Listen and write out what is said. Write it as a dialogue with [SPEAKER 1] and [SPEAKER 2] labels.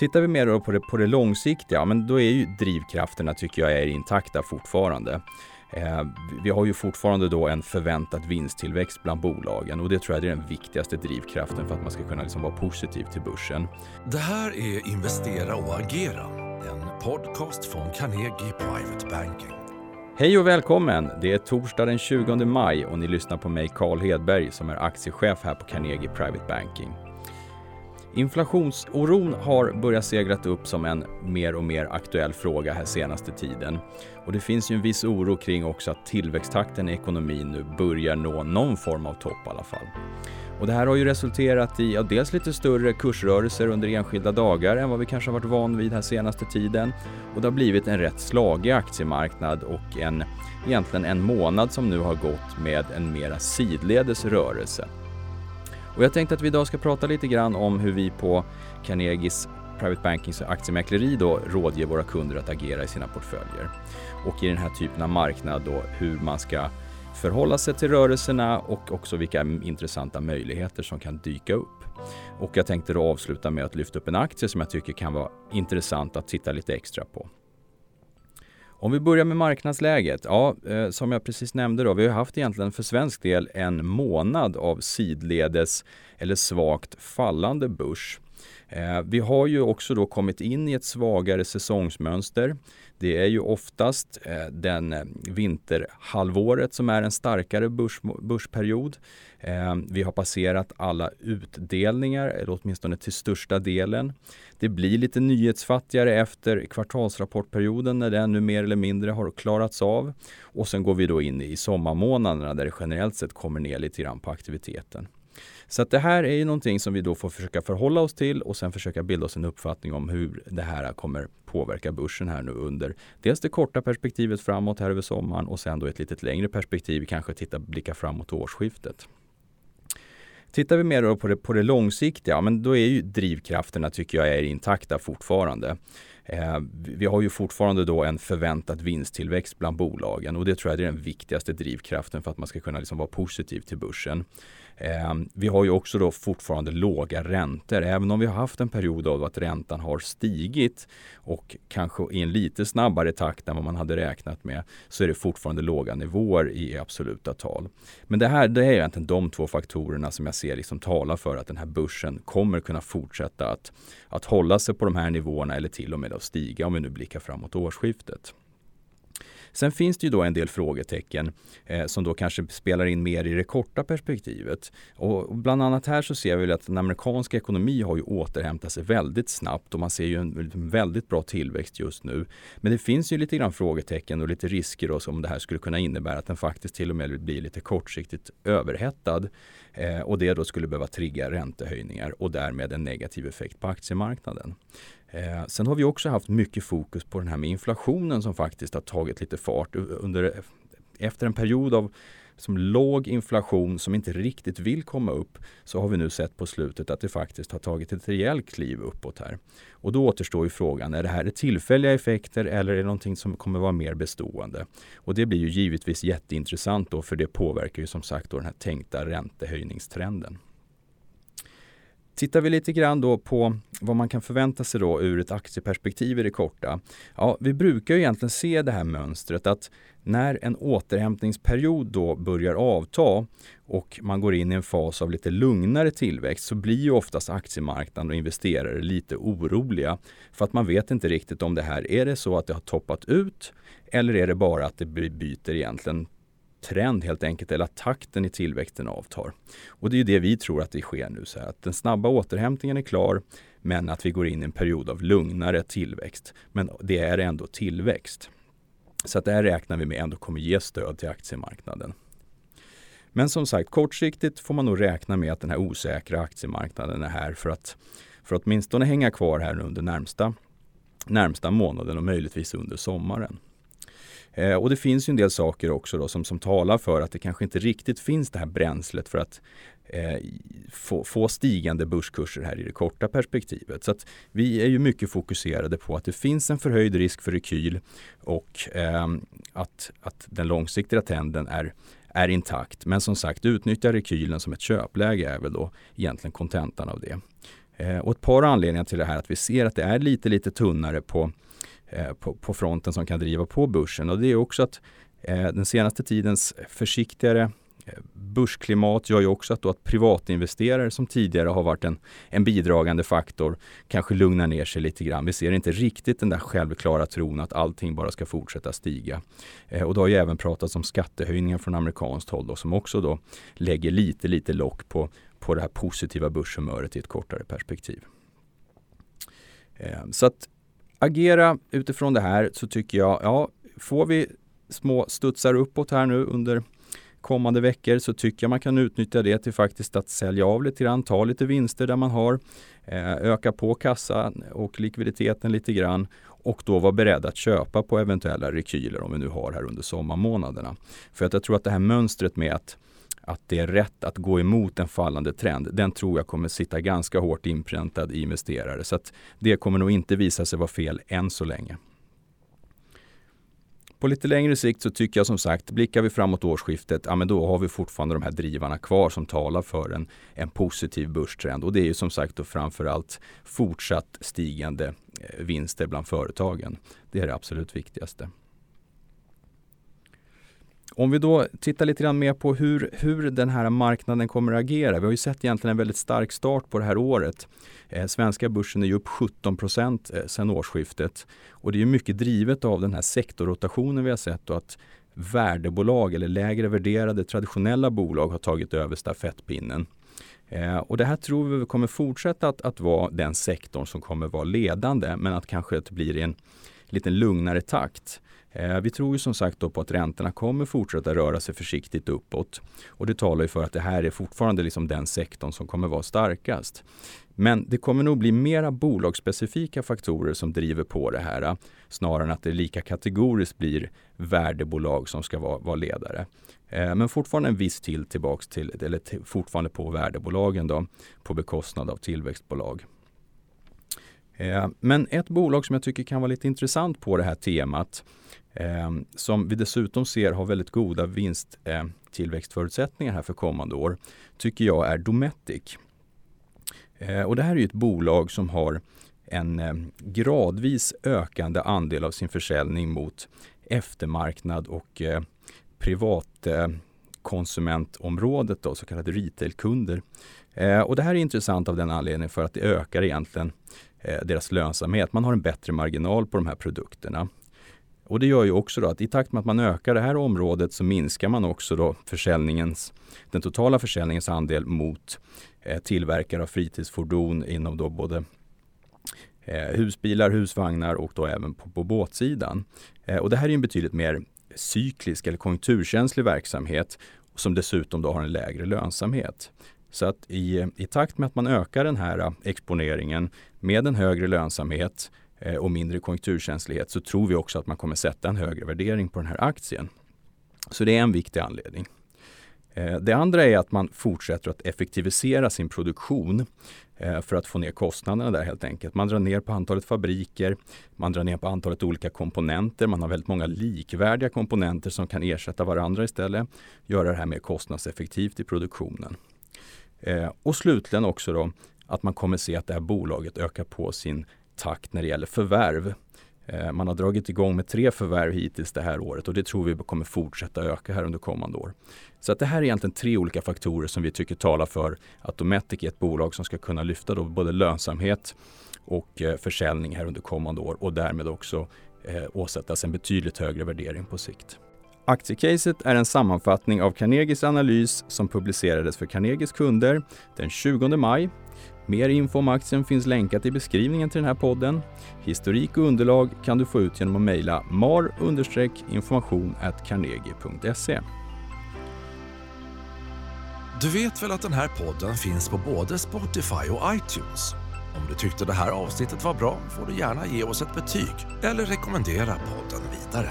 [SPEAKER 1] Tittar vi mer på det, på det långsiktiga, men då är ju drivkrafterna tycker jag är intakta fortfarande. Eh, vi har ju fortfarande då en förväntad vinsttillväxt bland bolagen och det tror jag är den viktigaste drivkraften för att man ska kunna liksom vara positiv till börsen.
[SPEAKER 2] Det här är Investera och agera, en podcast från Carnegie Private Banking.
[SPEAKER 1] Hej och välkommen! Det är torsdag den 20 maj och ni lyssnar på mig Carl Hedberg som är aktiechef här på Carnegie Private Banking. Inflationsoron har börjat seglat upp som en mer och mer aktuell fråga här senaste tiden. Och det finns ju en viss oro kring också att tillväxttakten i ekonomin nu börjar nå någon form av topp i alla fall. Och det här har ju resulterat i ja, dels lite större kursrörelser under enskilda dagar än vad vi kanske har varit van vid här senaste tiden. Och det har blivit en rätt slagig aktiemarknad och en, egentligen en månad som nu har gått med en mera sidledes rörelse. Och jag tänkte att vi idag ska prata lite grann om hur vi på Carnegies Private Bankings aktiemäkleri då rådger våra kunder att agera i sina portföljer. Och i den här typen av marknad då hur man ska förhålla sig till rörelserna och också vilka intressanta möjligheter som kan dyka upp. Och jag tänkte då avsluta med att lyfta upp en aktie som jag tycker kan vara intressant att titta lite extra på. Om vi börjar med marknadsläget. Ja, eh, som jag precis nämnde då, vi har haft egentligen för svensk del en månad av sidledes eller svagt fallande börs. Eh, vi har ju också då kommit in i ett svagare säsongsmönster. Det är ju oftast eh, den eh, vinterhalvåret som är en starkare börs, börsperiod. Vi har passerat alla utdelningar, eller åtminstone till största delen. Det blir lite nyhetsfattigare efter kvartalsrapportperioden när den nu mer eller mindre har klarats av. Och sen går vi då in i sommarmånaderna där det generellt sett kommer ner lite grann på aktiviteten. Så att det här är ju någonting som vi då får försöka förhålla oss till och sen försöka bilda oss en uppfattning om hur det här kommer påverka börsen här nu under dels det korta perspektivet framåt här över sommaren och sen då ett lite längre perspektiv, kanske titta, blicka framåt årsskiftet. Tittar vi mer på det, på det långsiktiga, men då är ju drivkrafterna tycker jag är intakta fortfarande. Eh, vi har ju fortfarande då en förväntad vinsttillväxt bland bolagen och det tror jag är den viktigaste drivkraften för att man ska kunna liksom vara positiv till börsen. Eh, vi har ju också då fortfarande låga räntor. Även om vi har haft en period av att räntan har stigit och kanske i en lite snabbare takt än vad man hade räknat med så är det fortfarande låga nivåer i absoluta tal. Men det här det är egentligen de två faktorerna som jag ser liksom talar för att den här börsen kommer kunna fortsätta att, att hålla sig på de här nivåerna eller till och med att stiga om vi nu blickar framåt årsskiftet. Sen finns det ju då en del frågetecken eh, som då kanske spelar in mer i det korta perspektivet. Och bland annat här så ser vi att den amerikanska ekonomi har ju återhämtat sig väldigt snabbt och man ser ju en liksom väldigt bra tillväxt just nu. Men det finns ju lite grann frågetecken och lite risker som det här skulle kunna innebära att den faktiskt till och med blir lite kortsiktigt överhettad eh, och det då skulle behöva trigga räntehöjningar och därmed en negativ effekt på aktiemarknaden. Eh, sen har vi också haft mycket fokus på den här med inflationen som faktiskt har tagit lite fart under, eh, efter en period av som låg inflation som inte riktigt vill komma upp så har vi nu sett på slutet att det faktiskt har tagit ett rejält kliv uppåt här. Och då återstår ju frågan, är det här tillfälliga effekter eller är det någonting som kommer vara mer bestående? Och det blir ju givetvis jätteintressant då för det påverkar ju som sagt då den här tänkta räntehöjningstrenden. Tittar vi lite grann då på vad man kan förvänta sig då ur ett aktieperspektiv i det korta. Ja, vi brukar ju egentligen se det här mönstret att när en återhämtningsperiod då börjar avta och man går in i en fas av lite lugnare tillväxt så blir ju oftast aktiemarknaden och investerare lite oroliga. För att man vet inte riktigt om det här, är det så att det har toppat ut eller är det bara att det byter egentligen trend helt enkelt, eller att takten i tillväxten avtar. Och det är ju det vi tror att det sker nu, så att den snabba återhämtningen är klar, men att vi går in i en period av lugnare tillväxt. Men det är ändå tillväxt. Så att det här räknar vi med ändå kommer ge stöd till aktiemarknaden. Men som sagt, kortsiktigt får man nog räkna med att den här osäkra aktiemarknaden är här för att, för att åtminstone hänga kvar här under närmsta, närmsta månaden och möjligtvis under sommaren. Eh, och det finns ju en del saker också då som, som talar för att det kanske inte riktigt finns det här bränslet för att eh, få, få, stigande börskurser här i det korta perspektivet. Så att vi är ju mycket fokuserade på att det finns en förhöjd risk för rekyl och eh, att, att den långsiktiga trenden är är intakt. Men som sagt, utnyttja rekylen som ett köpläge är väl då egentligen kontentan av det. Eh, och ett par anledningar till det här att vi ser att det är lite, lite tunnare på, Eh, på, på fronten som kan driva på börsen. Och det är också att eh, den senaste tidens försiktigare eh, börsklimat gör ju också att, då att privatinvesterare som tidigare har varit en, en bidragande faktor kanske lugnar ner sig lite grann. Vi ser inte riktigt den där självklara tron att allting bara ska fortsätta stiga. Eh, och det har ju även pratats om skattehöjningar från amerikanskt håll då, som också då lägger lite, lite lock på, på det här positiva börshumöret i ett kortare perspektiv. Eh, så att agera utifrån det här så tycker jag, ja, får vi små studsar uppåt här nu under kommande veckor så tycker jag man kan utnyttja det till faktiskt att sälja av lite grann, ta lite vinster där man har, eh, öka på kassan och likviditeten lite grann och då vara beredd att köpa på eventuella rekyler om vi nu har här under sommarmånaderna. För att jag tror att det här mönstret med att att det är rätt att gå emot en fallande trend, den tror jag kommer sitta ganska hårt inpräntad i investerare. Så att det kommer nog inte visa sig vara fel än så länge. På lite längre sikt så tycker jag som sagt, blickar vi framåt årsskiftet, ja men då har vi fortfarande de här drivarna kvar som talar för en, en positiv börstrend. Och det är ju som sagt då framförallt fortsatt stigande eh, vinster bland företagen. Det är det absolut viktigaste. Om vi då tittar lite grann mer på hur, hur den här marknaden kommer att agera. Vi har ju sett egentligen en väldigt stark start på det här året. Eh, svenska börsen är ju upp 17 procent eh, sedan årsskiftet. Och det är mycket drivet av den här sektorrotationen vi har sett och att värdebolag eller lägre värderade traditionella bolag har tagit över stafettpinnen. Eh, och det här tror vi kommer fortsätta att, att vara den sektorn som kommer vara ledande men att kanske det blir i en lite lugnare takt. Eh, vi tror ju som sagt då på att räntorna kommer fortsätta röra sig försiktigt uppåt. Och det talar ju för att det här är fortfarande liksom den sektorn som kommer vara starkast. Men det kommer nog bli mera bolagsspecifika faktorer som driver på det här eh, snarare än att det lika kategoriskt blir värdebolag som ska vara, vara ledare. Eh, men fortfarande en viss till tillbaks till, eller till, fortfarande på värdebolagen då, på bekostnad av tillväxtbolag. Men ett bolag som jag tycker kan vara lite intressant på det här temat eh, som vi dessutom ser har väldigt goda vinsttillväxtförutsättningar här för kommande år tycker jag är Dometic. Eh, och det här är ett bolag som har en ehm, gradvis ökande andel av sin försäljning mot eftermarknad och ehm, privatkonsumentområdet, ehm, så kallade retailkunder. och det här är intressant av den anledningen för att det ökar egentligen deras lönsamhet. Man har en bättre marginal på de här produkterna. Och det gör ju också då att i takt med att man ökar det här området så minskar man också då försäljningens, den totala försäljningens andel mot eh, tillverkare av fritidsfordon inom då både eh, husbilar, husvagnar och då även på, på båtsidan. Eh, och det här är en betydligt mer cyklisk eller konjunkturkänslig verksamhet som dessutom då har en lägre lönsamhet. Så att i, i takt med att man ökar den här eh, exponeringen med en högre lönsamhet Eh, och mindre konjunkturkänslighet så tror vi också att man kommer sätta en högre värdering på den här aktien. Så det är en viktig anledning. Eh, det andra är att man fortsätter att effektivisera sin produktion eh, för att få ner kostnaderna där helt enkelt. Man drar ner på antalet fabriker, man drar ner på antalet olika komponenter, man har väldigt många likvärdiga komponenter som kan ersätta varandra istället, göra det här mer kostnadseffektivt i produktionen. Och slutligen också då att man kommer se att det här bolaget ökar på sin takt när det gäller förvärv. Eh, man har dragit igång med tre förvärv hittills det här året och det tror vi kommer fortsätta öka här under kommande år. Så att det här är egentligen tre olika faktorer som vi tycker talar för att Dometic är ett bolag som ska kunna lyfta då både lönsamhet och eh, försäljning här under kommande år och därmed också eh, åsättas en betydligt högre värdering på sikt. Aktiecaset är en sammanfattning av Carnegies analys som publicerades för Carnegies kunder den 20 maj. Mer info om aktien finns länkat i beskrivningen till den här podden. Historik och underlag kan du få ut genom att mejla mar-information carnegie.se.
[SPEAKER 2] Du vet väl att den här podden finns på både Spotify och iTunes? Om du tyckte det här avsnittet var bra får du gärna ge oss ett betyg eller rekommendera podden vidare.